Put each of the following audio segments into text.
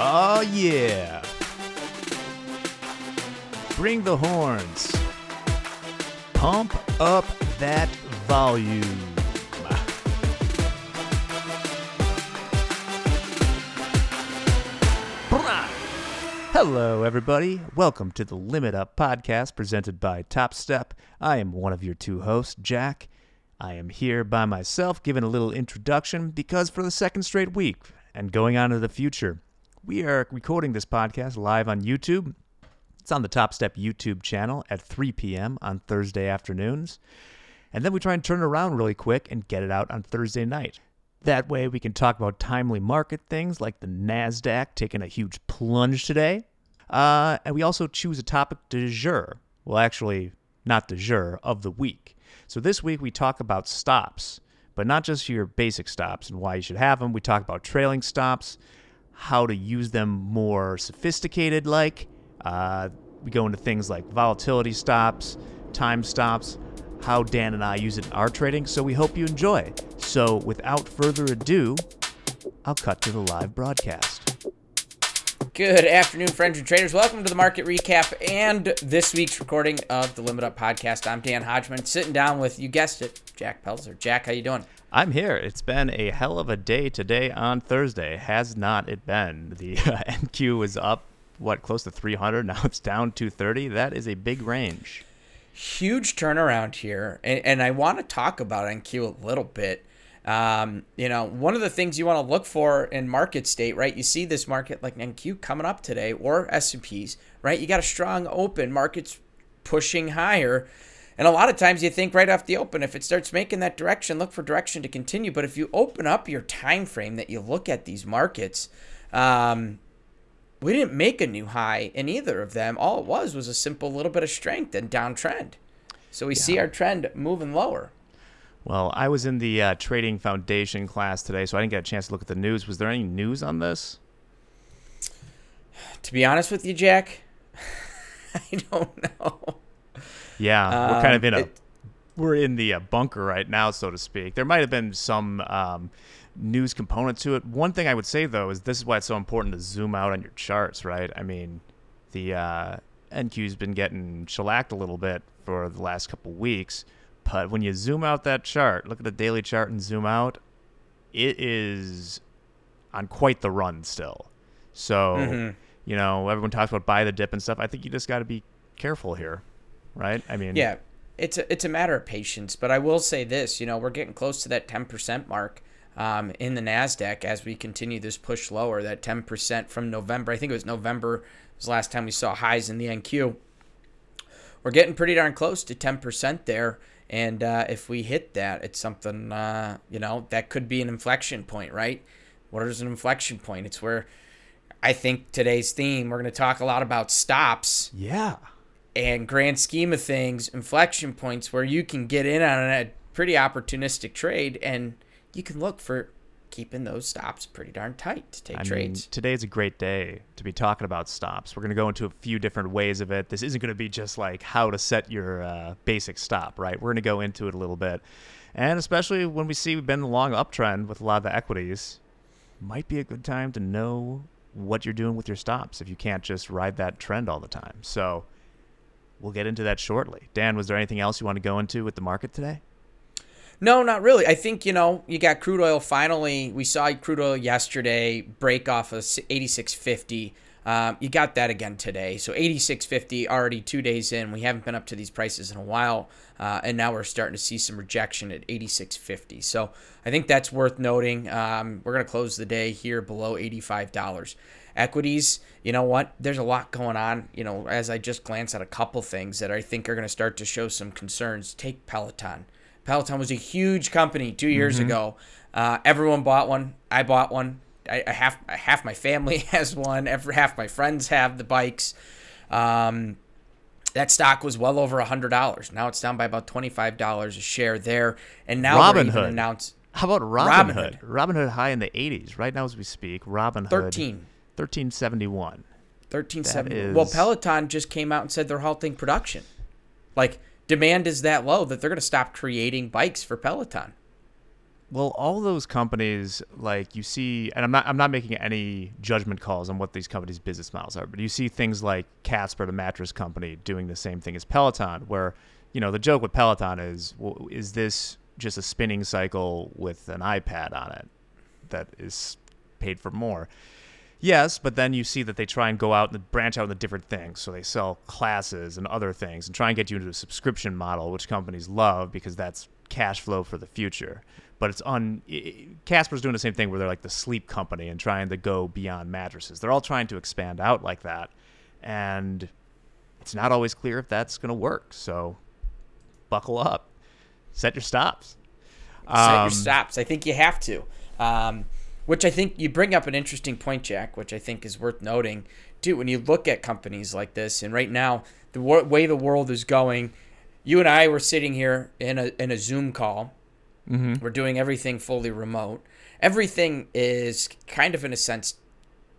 Oh, yeah. Bring the horns. Pump up that volume. Hello, everybody. Welcome to the Limit Up podcast presented by Topstep. I am one of your two hosts, Jack. I am here by myself giving a little introduction because for the second straight week and going on to the future, we are recording this podcast live on YouTube. It's on the Topstep YouTube channel at 3 p.m. on Thursday afternoons. And then we try and turn it around really quick and get it out on Thursday night. That way, we can talk about timely market things like the NASDAQ taking a huge plunge today. Uh, and we also choose a topic de jour. Well, actually, not de jour, of the week. So this week, we talk about stops, but not just your basic stops and why you should have them. We talk about trailing stops, how to use them more sophisticated like. Uh, we go into things like volatility stops, time stops, how Dan and I use it in our trading. So we hope you enjoy. So without further ado, I'll cut to the live broadcast. Good afternoon, friends and traders. Welcome to the market recap and this week's recording of the Limit Up podcast. I'm Dan Hodgman, sitting down with you guessed it, Jack Pelzer. Jack, how you doing? I'm here. It's been a hell of a day today on Thursday. Has not it been? The uh, NQ was up what close to 300. Now it's down 230. That is a big range. Huge turnaround here, and, and I want to talk about NQ a little bit. Um, you know, one of the things you want to look for in market state, right? You see this market like NQ coming up today, or S&Ps, right? You got a strong open, markets pushing higher. And a lot of times you think right off the open, if it starts making that direction, look for direction to continue. But if you open up your time frame that you look at these markets, um, we didn't make a new high in either of them. All it was was a simple little bit of strength and downtrend. So we yeah. see our trend moving lower. Well, I was in the uh, trading foundation class today, so I didn't get a chance to look at the news. Was there any news on this? To be honest with you, Jack, I don't know. Yeah, we're kind of in a um, it, we're in the uh, bunker right now, so to speak. There might have been some um, news component to it. One thing I would say though is this is why it's so important to zoom out on your charts, right? I mean, the uh, NQ's been getting shellacked a little bit for the last couple weeks, but when you zoom out that chart, look at the daily chart and zoom out, it is on quite the run still. So, mm-hmm. you know, everyone talks about buy the dip and stuff. I think you just got to be careful here, right? I mean, yeah, it's a, it's a matter of patience. But I will say this, you know, we're getting close to that 10% mark um, in the Nasdaq as we continue this push lower. That 10% from November, I think it was November was the last time we saw highs in the NQ. We're getting pretty darn close to 10% there. And uh, if we hit that, it's something, uh, you know, that could be an inflection point, right? What is an inflection point? It's where I think today's theme, we're going to talk a lot about stops. Yeah. And grand scheme of things, inflection points where you can get in on a pretty opportunistic trade and you can look for keeping those stops pretty darn tight to take I trades. Mean, today is a great day to be talking about stops. We're going to go into a few different ways of it. This isn't going to be just like how to set your uh, basic stop, right? We're going to go into it a little bit. And especially when we see we've been in a long uptrend with a lot of the equities, might be a good time to know what you're doing with your stops if you can't just ride that trend all the time. So we'll get into that shortly. Dan, was there anything else you want to go into with the market today? No, not really. I think, you know, you got crude oil finally. We saw crude oil yesterday break off of 86.50. Um, you got that again today. So 86.50 already two days in. We haven't been up to these prices in a while. Uh, and now we're starting to see some rejection at 86.50. So I think that's worth noting. Um, we're going to close the day here below $85. Equities, you know what? There's a lot going on. You know, as I just glance at a couple things that I think are going to start to show some concerns. Take Peloton. Peloton was a huge company two years mm-hmm. ago. Uh, everyone bought one. I bought one. I, I half half my family has one. Every half my friends have the bikes. Um, that stock was well over a hundred dollars. Now it's down by about twenty five dollars a share there. And now Robinhood announced. How about Robinhood? Robinhood? Robinhood high in the eighties right now as we speak. Robinhood thirteen. Thirteen seventy one. Thirteen seventy. Well, Peloton just came out and said they're halting production. Like demand is that low that they're going to stop creating bikes for Peloton. Well, all those companies, like you see, and I'm not, I'm not making any judgment calls on what these companies' business models are, but you see things like Casper, the mattress company, doing the same thing as Peloton, where, you know, the joke with Peloton is, well, is this just a spinning cycle with an iPad on it that is paid for more? Yes, but then you see that they try and go out and branch out into different things. So they sell classes and other things and try and get you into a subscription model, which companies love because that's cash flow for the future. But it's on Casper's doing the same thing where they're like the sleep company and trying to go beyond mattresses. They're all trying to expand out like that. And it's not always clear if that's going to work. So buckle up. Set your stops. Set um, your stops. I think you have to. Um, which I think you bring up an interesting point, Jack, which I think is worth noting. Too, when you look at companies like this, and right now, the way the world is going, you and I were sitting here in a, in a Zoom call. Mm-hmm. We're doing everything fully remote. Everything is kind of, in a sense,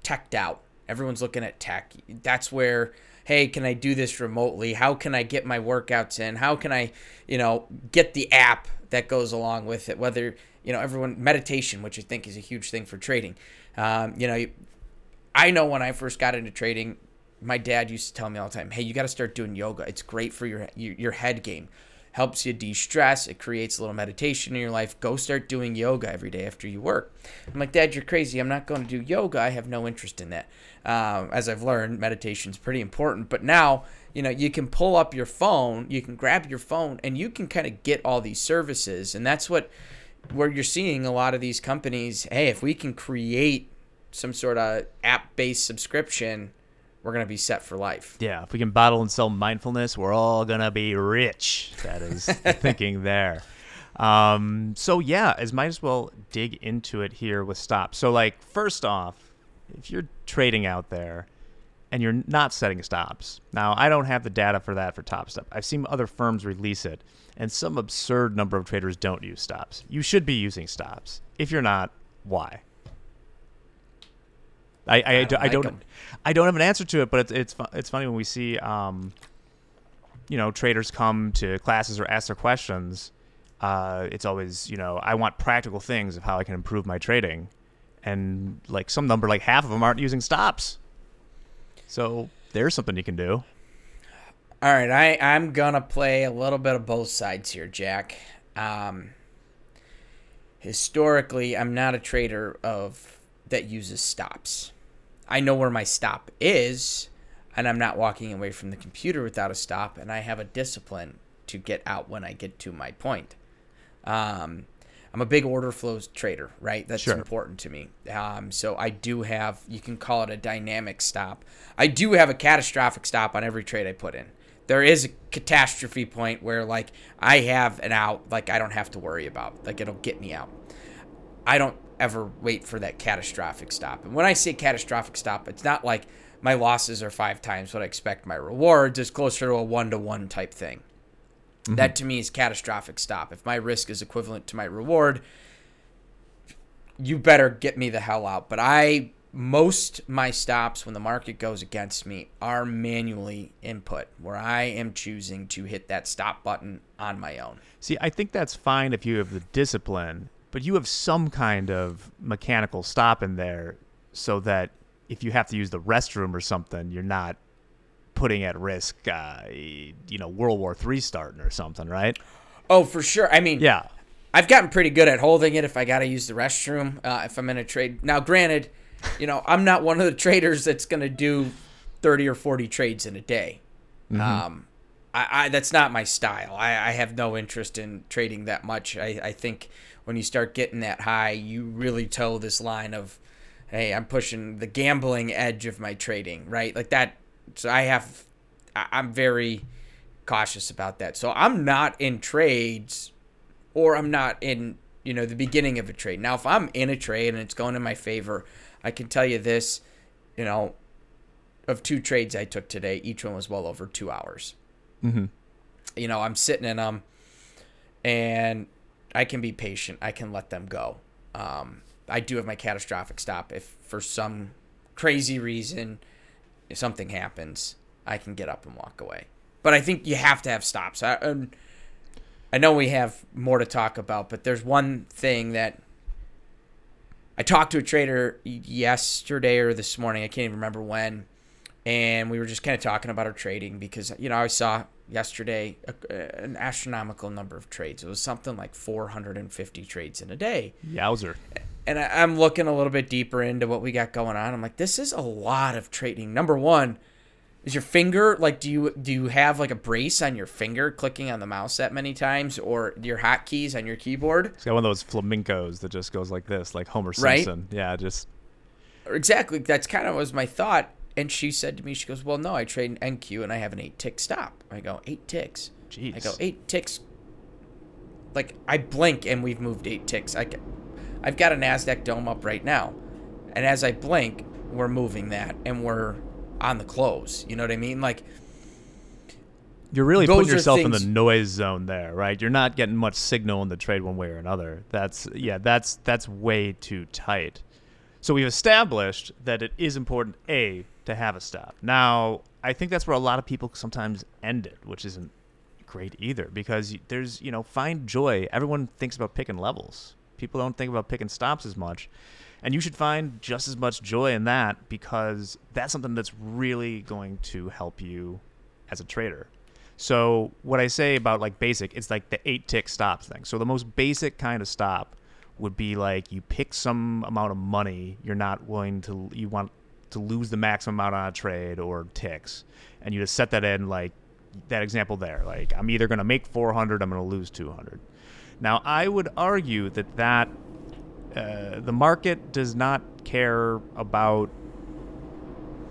teched out. Everyone's looking at tech. That's where hey, can I do this remotely? How can I get my workouts in? How can I, you know, get the app that goes along with it? Whether you know, everyone meditation, which I think is a huge thing for trading. Um, you know, I know when I first got into trading, my dad used to tell me all the time, "Hey, you got to start doing yoga. It's great for your your, your head game." helps you de-stress. It creates a little meditation in your life. Go start doing yoga every day after you work. I'm like dad you're crazy. I'm not going to do yoga. I have no interest in that. Um, as i've learned meditation is pretty important. But now you know you can pull up your phone you can grab your phone and you can kind of get all these services. And that's what where you're seeing a lot of these companies, hey, if we can create some sort of app-based subscription, we're gonna be set for life. Yeah, if we can bottle and sell mindfulness, we're all gonna be rich. That is the thinking there. Um, so yeah, as might as well dig into it here with stop. So like, first off, if you're trading out there and you're not setting stops, now I don't have the data for that for Topstep. I've seen other firms release it and some absurd number of traders don't use stops. You should be using stops. If you're not, why? I, I, I, don't, I don't, I don't have an answer to it, but it's it's it's funny when we see um, you know traders come to classes or ask their questions. Uh, it's always you know I want practical things of how I can improve my trading, and like some number like half of them aren't using stops. So there's something you can do. All right, I I'm gonna play a little bit of both sides here, Jack. Um, historically, I'm not a trader of that uses stops. I know where my stop is, and I'm not walking away from the computer without a stop, and I have a discipline to get out when I get to my point. Um, I'm a big order flows trader, right? That's sure. important to me. Um, so I do have, you can call it a dynamic stop. I do have a catastrophic stop on every trade I put in there is a catastrophe point where like I have an out, like I don't have to worry about, like it'll get me out. I don't ever wait for that catastrophic stop. And when I say catastrophic stop, it's not like my losses are five times what I expect my rewards. It's closer to a one to one type thing. Mm-hmm. That to me is catastrophic stop. If my risk is equivalent to my reward, you better get me the hell out. But I most my stops when the market goes against me are manually input where I am choosing to hit that stop button on my own. See, I think that's fine if you have the discipline, but you have some kind of mechanical stop in there so that if you have to use the restroom or something, you're not putting at risk, uh, you know, World War III starting or something, right? Oh, for sure. I mean, yeah, I've gotten pretty good at holding it if I got to use the restroom. Uh, if I'm in a trade now, granted you know, I'm not one of the traders that's going to do 30 or 40 trades in a day. Mm-hmm. Um, I, I, that's not my style. I, I have no interest in trading that much. I, I think when you start getting that high, you really toe this line of, hey, I'm pushing the gambling edge of my trading, right? Like that. So I have, I'm very cautious about that. So I'm not in trades or I'm not in, you know, the beginning of a trade. Now, if I'm in a trade and it's going in my favor, I can tell you this, you know, of two trades I took today, each one was well over two hours. Mm-hmm. You know, I'm sitting in them, and I can be patient. I can let them go. Um, I do have my catastrophic stop. If for some crazy reason if something happens, I can get up and walk away. But I think you have to have stops. I, I know we have more to talk about, but there's one thing that I talked to a trader yesterday or this morning. I can't even remember when, and we were just kind of talking about our trading because you know I saw yesterday a, an astronomical number of trades. It was something like 450 trades in a day. Yowzer. And I, I'm looking a little bit deeper into what we got going on. I'm like, this is a lot of trading. Number one, is your finger like do you do you have like a brace on your finger clicking on the mouse that many times or your hotkeys on your keyboard? It's got one of those flamencos that just goes like this, like Homer Right. Simpson. Yeah, just Exactly. That's kind of was my thought. And she said to me, she goes, "Well, no, I trade an NQ and I have an eight tick stop." I go, eight ticks. jeez. I go, eight ticks. Like I blink and we've moved eight ticks. I, I've got a Nasdaq dome up right now, and as I blink, we're moving that and we're on the close. You know what I mean? Like You're really Those putting yourself in the noise zone there, right? You're not getting much signal in the trade one way or another. That's yeah, that's that's way too tight. So we've established that it is important a to have a stop. Now, I think that's where a lot of people sometimes end it, which isn't great either because there's, you know, find joy. Everyone thinks about picking levels. People don't think about picking stops as much. And you should find just as much joy in that because that's something that's really going to help you as a trader. So what I say about like basic, it's like the eight tick stops thing. So the most basic kind of stop would be like you pick some amount of money you're not willing to you want to lose the maximum amount on a trade or ticks, and you just set that in like that example there. Like I'm either going to make 400, I'm going to lose 200. Now I would argue that that uh, the market does not care about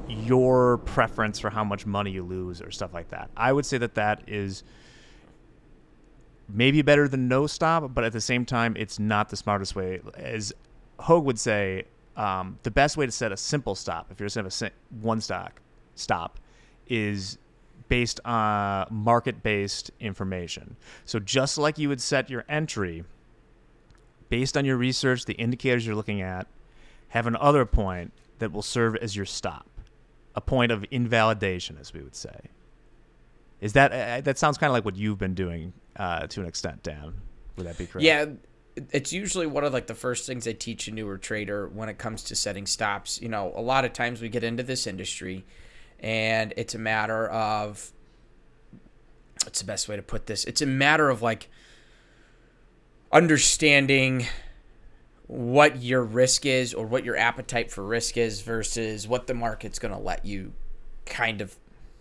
your preference for how much money you lose or stuff like that. I would say that that is maybe better than no stop, but at the same time, it's not the smartest way. As Hogue would say, um, the best way to set a simple stop, if you're just going to have a one stock stop, is based on market-based information. So just like you would set your entry based on your research, the indicators you're looking at, have another point that will serve as your stop, a point of invalidation, as we would say. Is that uh, that sounds kind of like what you've been doing uh, to an extent, Dan? Would that be correct? Yeah, it's usually one of like the first things I teach a newer trader when it comes to setting stops. You know, a lot of times we get into this industry, and it's a matter of what's the best way to put this? It's a matter of like understanding what your risk is or what your appetite for risk is versus what the market's going to let you kind of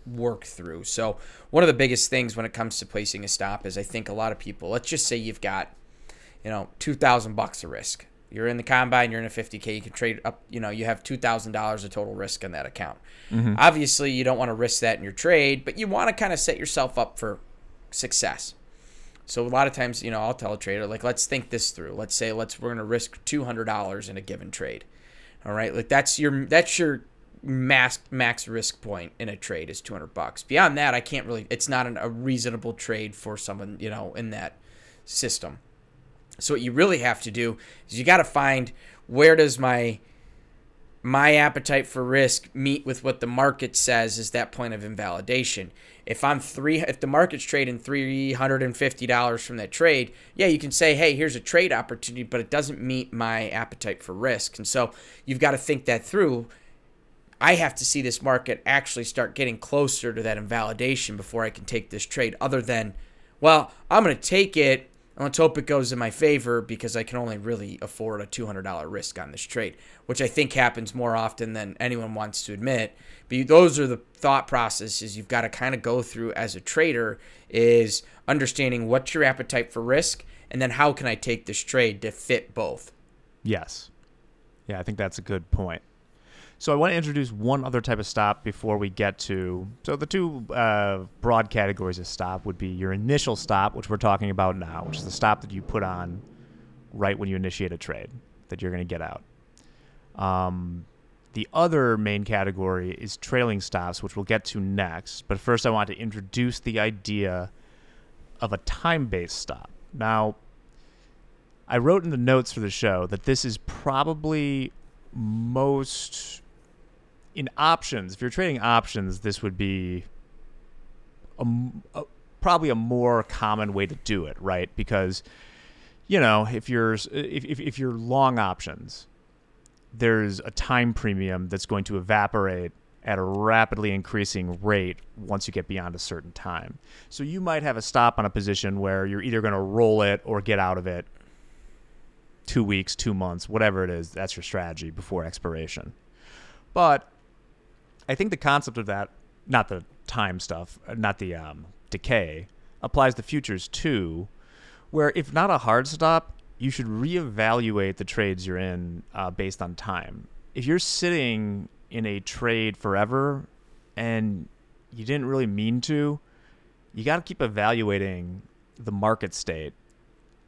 work through. So, one of the biggest things when it comes to placing a stop is I think a lot of people, let's just say you've got, you know, 2000 bucks of risk. You're in the combine, you're in a 50k, you can trade up, you know, you have $2,000 of total risk in that account. Mm-hmm. Obviously, you don't want to risk that in your trade, but you want to kind of set yourself up for success. So a lot of times, you know, I'll tell a trader like, let's think this through. Let's say let's we're gonna risk two hundred dollars in a given trade. All right, like that's your that's your max max risk point in a trade is two hundred bucks. Beyond that, I can't really. It's not an, a reasonable trade for someone you know in that system. So what you really have to do is you got to find where does my my appetite for risk meet with what the market says is that point of invalidation. If I'm three, if the market's trading three hundred and fifty dollars from that trade, yeah, you can say, hey, here's a trade opportunity, but it doesn't meet my appetite for risk, and so you've got to think that through. I have to see this market actually start getting closer to that invalidation before I can take this trade. Other than, well, I'm going to take it and let's hope it goes in my favor because I can only really afford a $200 risk on this trade, which I think happens more often than anyone wants to admit. But those are the thought processes you've got to kind of go through as a trader is understanding what's your appetite for risk and then how can I take this trade to fit both. Yes. Yeah, I think that's a good point. So I want to introduce one other type of stop before we get to. So the two uh, broad categories of stop would be your initial stop, which we're talking about now, which is the stop that you put on right when you initiate a trade that you're going to get out. Um, the other main category is trailing stops, which we'll get to next. But first, I want to introduce the idea of a time-based stop. Now, I wrote in the notes for the show that this is probably most in options. If you're trading options, this would be a, a- probably a more common way to do it, right? Because you know, if you're if if, if you're long options, there's a time premium that's going to evaporate at a rapidly increasing rate once you get beyond a certain time. So you might have a stop on a position where you're either going to roll it or get out of it two weeks, two months, whatever it is. That's your strategy before expiration. But I think the concept of that, not the time stuff, uh, not the um, decay, applies to futures too, where if not a hard stop, you should reevaluate the trades you're in uh, based on time. If you're sitting in a trade forever and you didn't really mean to, you got to keep evaluating the market state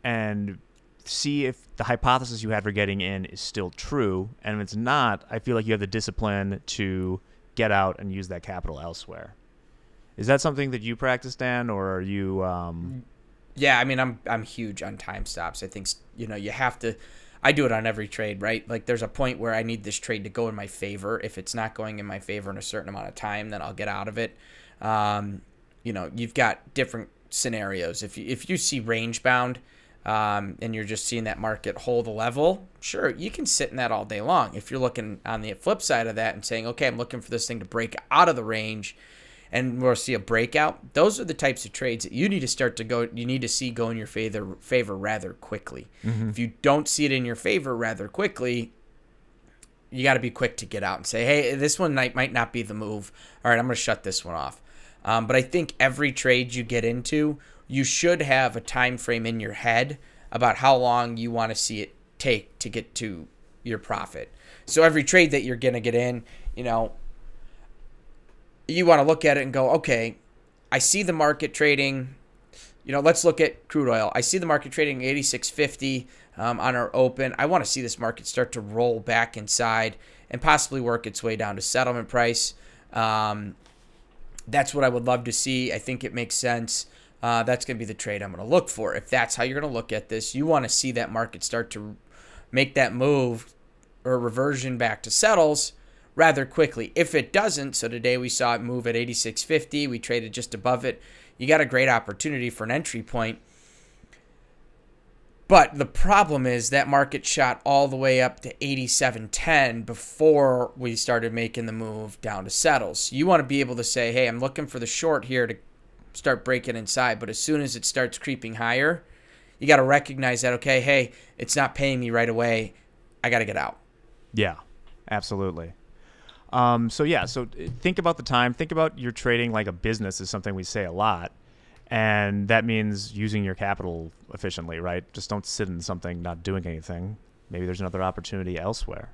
and see if the hypothesis you had for getting in is still true. And if it's not, I feel like you have the discipline to get out and use that capital elsewhere. Is that something that you practice, Dan, or are you? Um... Yeah, I mean, I'm I'm huge on time stops. I think you know you have to. I do it on every trade, right? Like there's a point where I need this trade to go in my favor. If it's not going in my favor in a certain amount of time, then I'll get out of it. Um, you know, you've got different scenarios. If you, if you see range bound um, and you're just seeing that market hold a level, sure, you can sit in that all day long. If you're looking on the flip side of that and saying, okay, I'm looking for this thing to break out of the range and we'll see a breakout. Those are the types of trades that you need to start to go. You need to see go in your favor favor rather quickly. Mm-hmm. If you don't see it in your favor rather quickly, you got to be quick to get out and say, "Hey, this one might might not be the move. All right, I'm going to shut this one off." Um, but I think every trade you get into, you should have a time frame in your head about how long you want to see it take to get to your profit. So every trade that you're going to get in, you know, you want to look at it and go, okay, I see the market trading. You know, let's look at crude oil. I see the market trading 86.50 um, on our open. I want to see this market start to roll back inside and possibly work its way down to settlement price. Um, that's what I would love to see. I think it makes sense. Uh, that's going to be the trade I'm going to look for. If that's how you're going to look at this, you want to see that market start to make that move or reversion back to settles rather quickly. If it doesn't, so today we saw it move at 86.50, we traded just above it. You got a great opportunity for an entry point. But the problem is that market shot all the way up to 87.10 before we started making the move down to settles. You want to be able to say, "Hey, I'm looking for the short here to start breaking inside." But as soon as it starts creeping higher, you got to recognize that okay, hey, it's not paying me right away. I got to get out. Yeah. Absolutely. Um, so yeah, so uh, think about the time. Think about your trading like a business is something we say a lot, and that means using your capital efficiently, right? Just don't sit in something not doing anything. Maybe there's another opportunity elsewhere.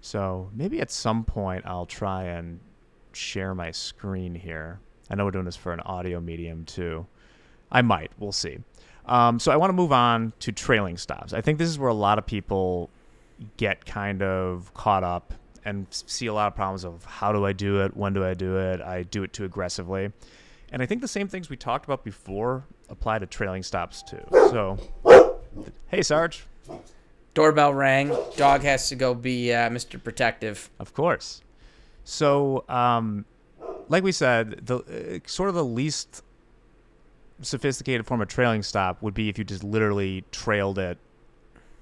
So maybe at some point I'll try and share my screen here. I know we're doing this for an audio medium too. I might. We'll see. Um, so I want to move on to trailing stops. I think this is where a lot of people get kind of caught up and see a lot of problems of how do I do it, when do I do it, I do it too aggressively. And I think the same things we talked about before apply to trailing stops too. So, hey, Sarge. Doorbell rang. Dog has to go be uh, Mr. Protective. Of course. So, um, like we said, the uh, sort of the least sophisticated form of trailing stop would be if you just literally trailed it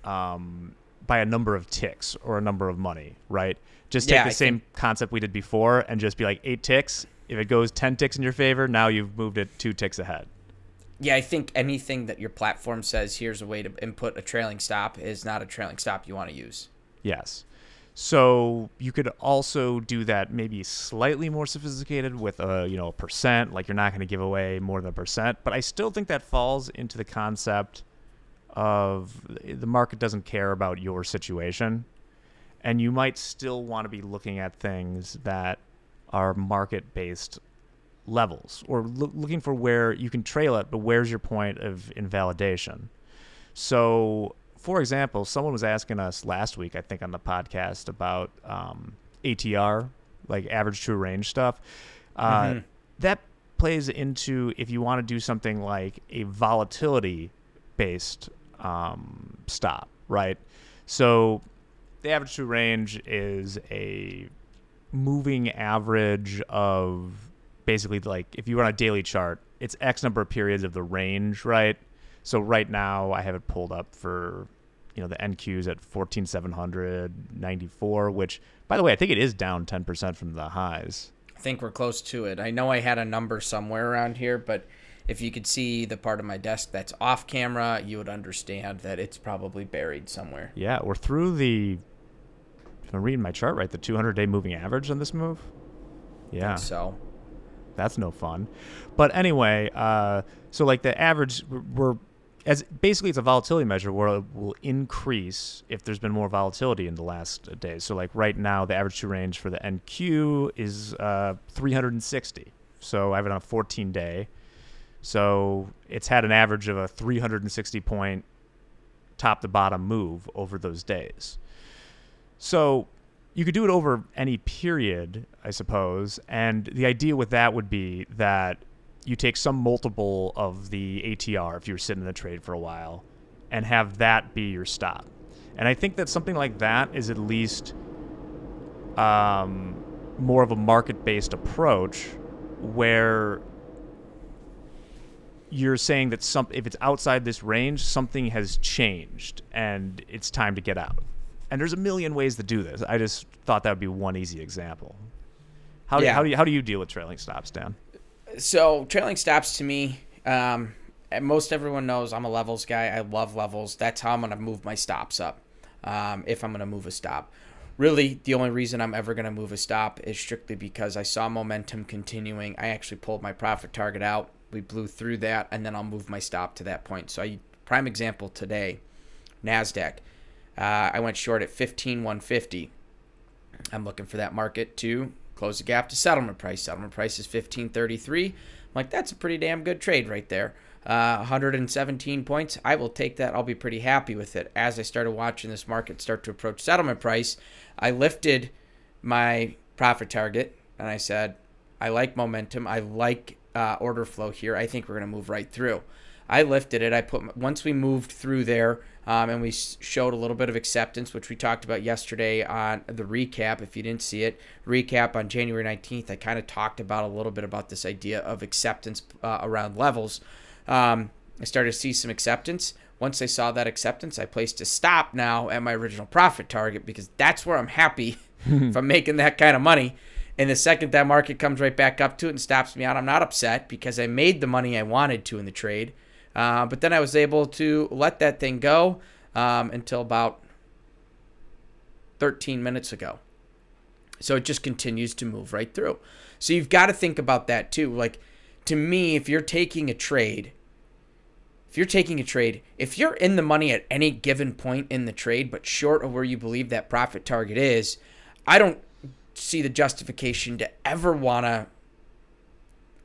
um, by a number of ticks or a number of money, right? Just take yeah, the I same think... concept we did before and just be like eight ticks. If it goes 10 ticks in your favor, now you've moved it two ticks ahead. Yeah, I think anything that your platform says here's a way to input a trailing stop is not a trailing stop you want to use. Yes. So you could also do that maybe slightly more sophisticated with a you know a percent, like you're not going to give away more than a percent. But I still think that falls into the concept of the market doesn't care about your situation and you might still want to be looking at things that are market based levels or lo- looking for where you can trail it but where's your point of invalidation so for example someone was asking us last week i think on the podcast about um, atr like average true range stuff uh, mm-hmm. that plays into if you want to do something like a volatility based um, stop, right? So the average true range is a moving average of basically like if you run a daily chart, it's X number of periods of the range, right? So right now I have it pulled up for you know the NQs at 14,794, which by the way I think it is down 10% from the highs. I think we're close to it. I know I had a number somewhere around here, but if you could see the part of my desk that's off camera, you would understand that it's probably buried somewhere. Yeah, we're through the. If I'm reading my chart right, the 200 day moving average on this move. Yeah. So that's no fun. But anyway, uh, so like the average, we're as basically it's a volatility measure where it will increase if there's been more volatility in the last days. So like right now, the average true range for the NQ is uh, 360. So I have it on a 14 day. So it's had an average of a 360 point top to bottom move over those days. So you could do it over any period, I suppose. And the idea with that would be that you take some multiple of the ATR if you're sitting in the trade for a while and have that be your stop. And I think that something like that is at least um, more of a market based approach where you're saying that some if it's outside this range, something has changed and it's time to get out. And there's a million ways to do this. I just thought that would be one easy example. How do, yeah. how do you how do you deal with trailing stops, Dan? So trailing stops to me, um, most everyone knows I'm a levels guy. I love levels. That's how I'm gonna move my stops up. Um, if I'm gonna move a stop, really the only reason I'm ever gonna move a stop is strictly because I saw momentum continuing. I actually pulled my profit target out. We blew through that, and then I'll move my stop to that point. So I prime example today, Nasdaq. Uh, I went short at 15,150. I'm looking for that market to close the gap to settlement price. Settlement price is 1533. I'm like, that's a pretty damn good trade right there. Uh, 117 points. I will take that. I'll be pretty happy with it. As I started watching this market start to approach settlement price, I lifted my profit target and I said, I like momentum. I like uh, order flow here. I think we're going to move right through. I lifted it. I put once we moved through there, um, and we showed a little bit of acceptance, which we talked about yesterday on the recap. If you didn't see it, recap on January 19th, I kind of talked about a little bit about this idea of acceptance uh, around levels. Um, I started to see some acceptance. Once I saw that acceptance, I placed a stop now at my original profit target because that's where I'm happy if I'm making that kind of money. And the second that market comes right back up to it and stops me out, I'm not upset because I made the money I wanted to in the trade. Uh, but then I was able to let that thing go um, until about 13 minutes ago. So it just continues to move right through. So you've got to think about that too. Like to me, if you're taking a trade, if you're taking a trade, if you're in the money at any given point in the trade, but short of where you believe that profit target is, I don't see the justification to ever want to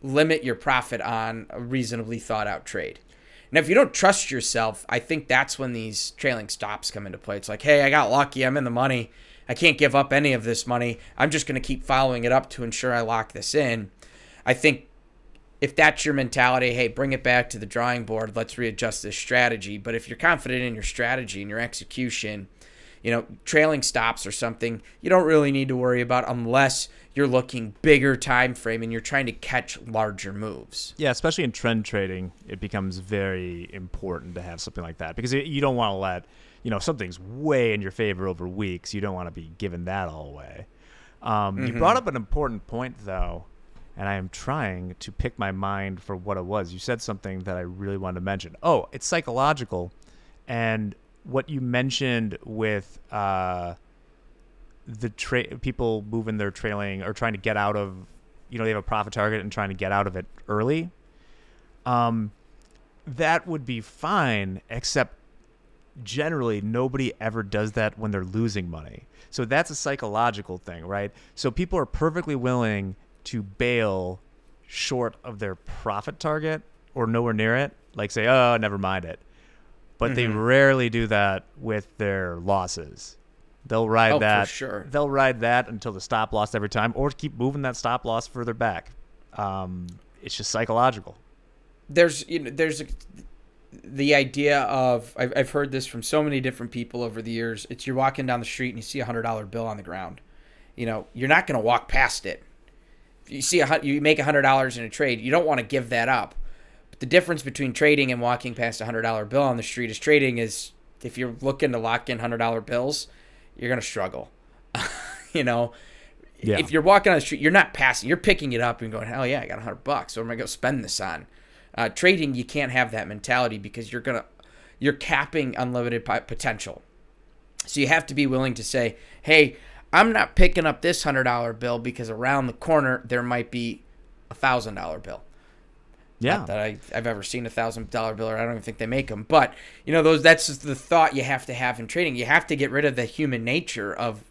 limit your profit on a reasonably thought out trade. Now, if you don't trust yourself, I think that's when these trailing stops come into play. It's like, hey, I got lucky. I'm in the money. I can't give up any of this money. I'm just going to keep following it up to ensure I lock this in. I think if that's your mentality, hey, bring it back to the drawing board. Let's readjust this strategy. But if you're confident in your strategy and your execution, you know, trailing stops or something, you don't really need to worry about unless you're looking bigger time frame and you're trying to catch larger moves. Yeah, especially in trend trading, it becomes very important to have something like that because you don't want to let, you know, something's way in your favor over weeks, you don't want to be giving that all away. Um, mm-hmm. You brought up an important point though, and I am trying to pick my mind for what it was. You said something that I really wanted to mention. Oh, it's psychological, and what you mentioned with uh, the tra- people moving their trailing or trying to get out of, you know, they have a profit target and trying to get out of it early. Um, that would be fine, except generally nobody ever does that when they're losing money. So that's a psychological thing, right? So people are perfectly willing to bail short of their profit target or nowhere near it, like say, "Oh, never mind it." But mm-hmm. they rarely do that with their losses. They'll ride oh, that. sure. They'll ride that until the stop loss every time, or keep moving that stop loss further back. Um, it's just psychological. There's you know there's a, the idea of I've, I've heard this from so many different people over the years. It's you're walking down the street and you see a hundred dollar bill on the ground. You know you're not going to walk past it. If you see a you make a hundred dollars in a trade, you don't want to give that up. But the difference between trading and walking past a hundred dollar bill on the street is trading is if you're looking to lock in hundred dollar bills, you're gonna struggle. you know, Yeah. if you're walking on the street, you're not passing, you're picking it up and going, hell yeah, I got a hundred bucks. What am I gonna spend this on? Uh, trading, you can't have that mentality because you're gonna you're capping unlimited po- potential. So you have to be willing to say, hey, I'm not picking up this hundred dollar bill because around the corner there might be a thousand dollar bill. Yeah. That I, I've ever seen a thousand dollar bill, or I don't even think they make them. But you know, those that's just the thought you have to have in trading. You have to get rid of the human nature of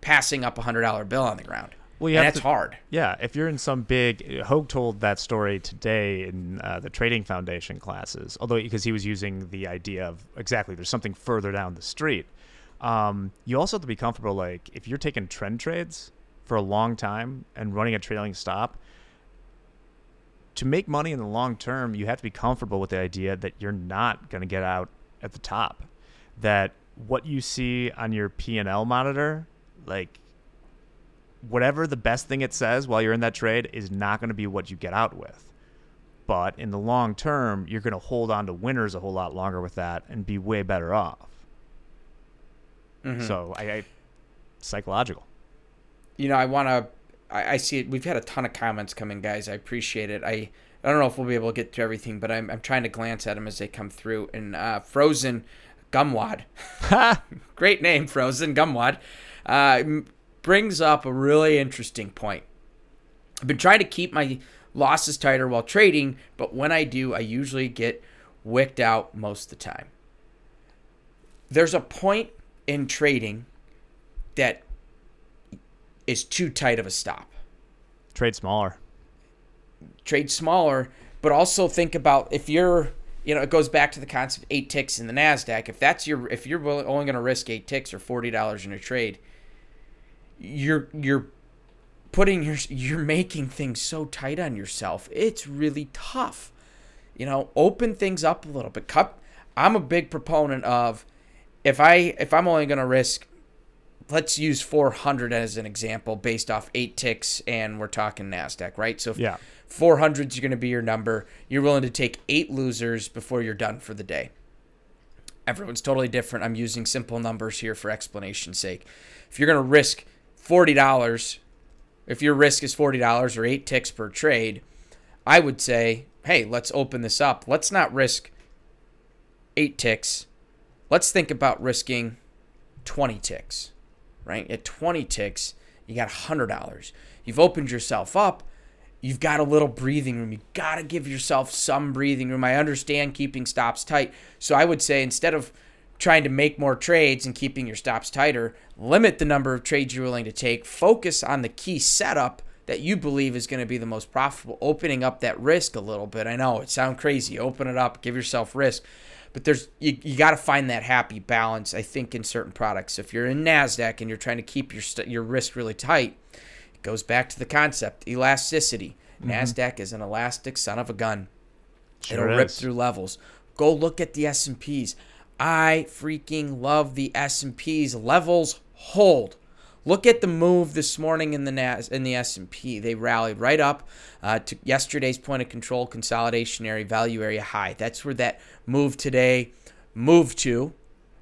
passing up a hundred dollar bill on the ground. Well, yeah, that's to- hard. Yeah, if you're in some big, Hogue told that story today in uh, the Trading Foundation classes, although because he was using the idea of exactly there's something further down the street. Um, you also have to be comfortable, like if you're taking trend trades for a long time and running a trailing stop. To make money in the long term, you have to be comfortable with the idea that you're not going to get out at the top. That what you see on your P and L monitor, like whatever the best thing it says while you're in that trade is not going to be what you get out with. But in the long term, you're going to hold on to winners a whole lot longer with that and be way better off. Mm-hmm. So I, I psychological. you know, I want to. I, I see it. We've had a ton of comments coming, guys. I appreciate it. I I don't know if we'll be able to get to everything, but I'm I'm trying to glance at them as they come through. And uh, Frozen Gumwad, great name, Frozen Gumwad, uh, brings up a really interesting point. I've been trying to keep my losses tighter while trading, but when I do, I usually get wicked out most of the time. There's a point in trading that is too tight of a stop. Trade smaller. Trade smaller, but also think about if you're, you know, it goes back to the concept of eight ticks in the Nasdaq. If that's your, if you're only going to risk eight ticks or forty dollars in a trade, you're you're putting your you're making things so tight on yourself. It's really tough. You know, open things up a little bit. Cut. I'm a big proponent of if I if I'm only going to risk let's use 400 as an example based off eight ticks and we're talking nasdaq right? So if Yeah. 400 is going to be your number. You're willing to take eight losers before you're done for the day. Everyone's totally different. I'm using simple numbers here for explanation's sake. If you're going to risk $40 if your risk is $40 or eight ticks per trade i would say hey let's open this up. Let's not risk eight ticks. Let's think about risking 20 ticks right? At 20 ticks, you got $100. You've opened yourself up. You've got a little breathing room. You got to give yourself some breathing room. I understand keeping stops tight. So I would say instead of trying to make more trades and keeping your stops tighter, limit the number of trades you're willing to take. Focus on the key setup that you believe is going to be the most profitable, opening up that risk a little bit. I know it sounds crazy. Open it up, give yourself risk but there's you, you got to find that happy balance i think in certain products. If you're in nasdaq and you're trying to keep your st- your risk really tight it goes back to the concept elasticity. Mm-hmm. Nasdaq is an elastic son of a gun. Sure it'll rip through levels. Go look at the s&ps i freaking love the s&ps levels hold Look at the move this morning in the Nas in the S&P. They rallied right up uh, to yesterday's point of control consolidation area value area high. That's where that move today moved to,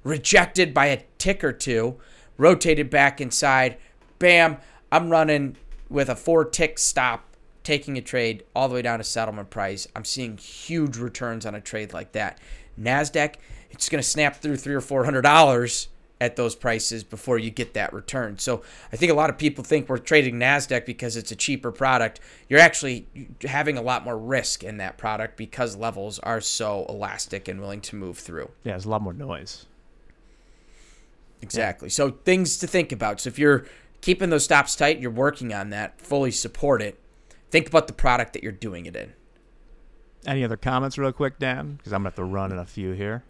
rejected by a tick or two, rotated back inside. Bam! I'm running with a four tick stop, taking a trade all the way down to settlement price. I'm seeing huge returns on a trade like that. Nasdaq, it's going to snap through three or four hundred dollars at those prices before you get that return. So I think a lot of people think we're trading Nasdaq because it's a cheaper product. You're actually having a lot more risk in that product because levels are so elastic and willing to move through. Yeah, there's a lot more noise. Exactly. So things to think about. So if you're keeping those stops tight, you're working on that, fully support it. Think about the product that you're doing it in. Any other comments, real quick, Dan? Because I'm gonna have to run in a few here.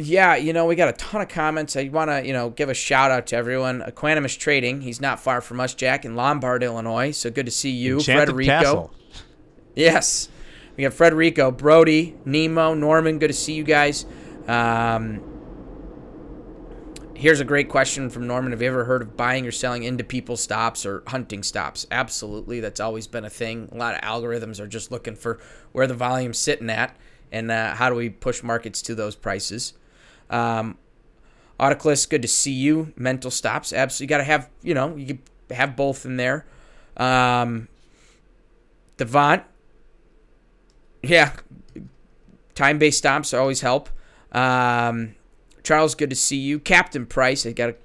Yeah, you know, we got a ton of comments. I want to, you know, give a shout out to everyone. Equanimous Trading, he's not far from us, Jack, in Lombard, Illinois. So good to see you. Enchanted Frederico. Castle. Yes. We got Frederico, Brody, Nemo, Norman. Good to see you guys. Um, here's a great question from Norman. Have you ever heard of buying or selling into people's stops or hunting stops? Absolutely. That's always been a thing. A lot of algorithms are just looking for where the volume's sitting at. and uh, how do we push markets to those prices. Um, Autoclist, good to see you. Mental stops, absolutely got to have you know you have both in there. Um, Devont, yeah, time based stops always help. Um, Charles, good to see you. Captain Price, I got a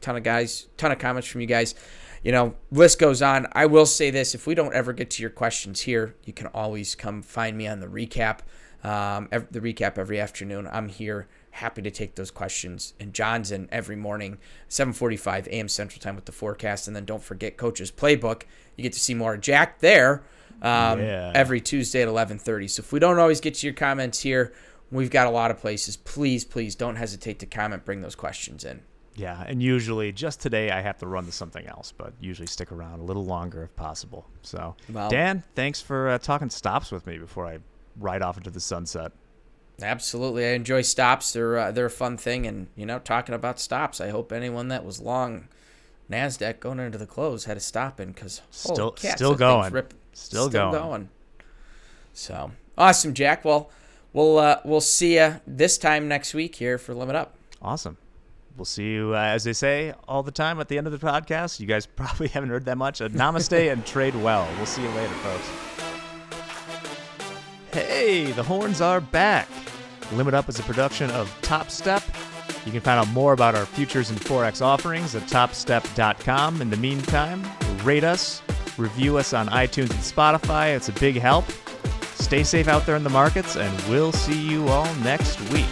ton of guys, ton of comments from you guys. You know, list goes on. I will say this: if we don't ever get to your questions here, you can always come find me on the recap. Um, the recap every afternoon. I'm here, happy to take those questions. And John's in every morning, 7:45 a.m. Central Time with the forecast. And then don't forget Coach's Playbook. You get to see more Jack there um, Yeah. every Tuesday at 11:30. So if we don't always get to your comments here, we've got a lot of places. Please, please don't hesitate to comment. Bring those questions in. Yeah, and usually just today I have to run to something else, but usually stick around a little longer if possible. So, Well- Dan, thanks for uh, talking stops with me before I ride off into the sunset. Absolutely, I enjoy stops. They're uh, they're a fun thing, and you know, talking about stops, I hope anyone that was long Nasdaq going into the close had a stop in because Still- still going. Still going. So awesome, Jack. Well, we'll uh, we'll see you this time next week here for Limit Up. Awesome. We'll see you, uh, as they say all the time at the end of the podcast. You guys probably haven't heard that much. Uh, namaste and trade well. We'll see you later, folks. Hey, the horns are back. Limit Up is a production of Topstep. You can find out more about our futures and Forex offerings at topstep.com. In the meantime, rate us, review us on iTunes and Spotify. It's a big help. Stay safe out there in the markets, and we'll see you all next week.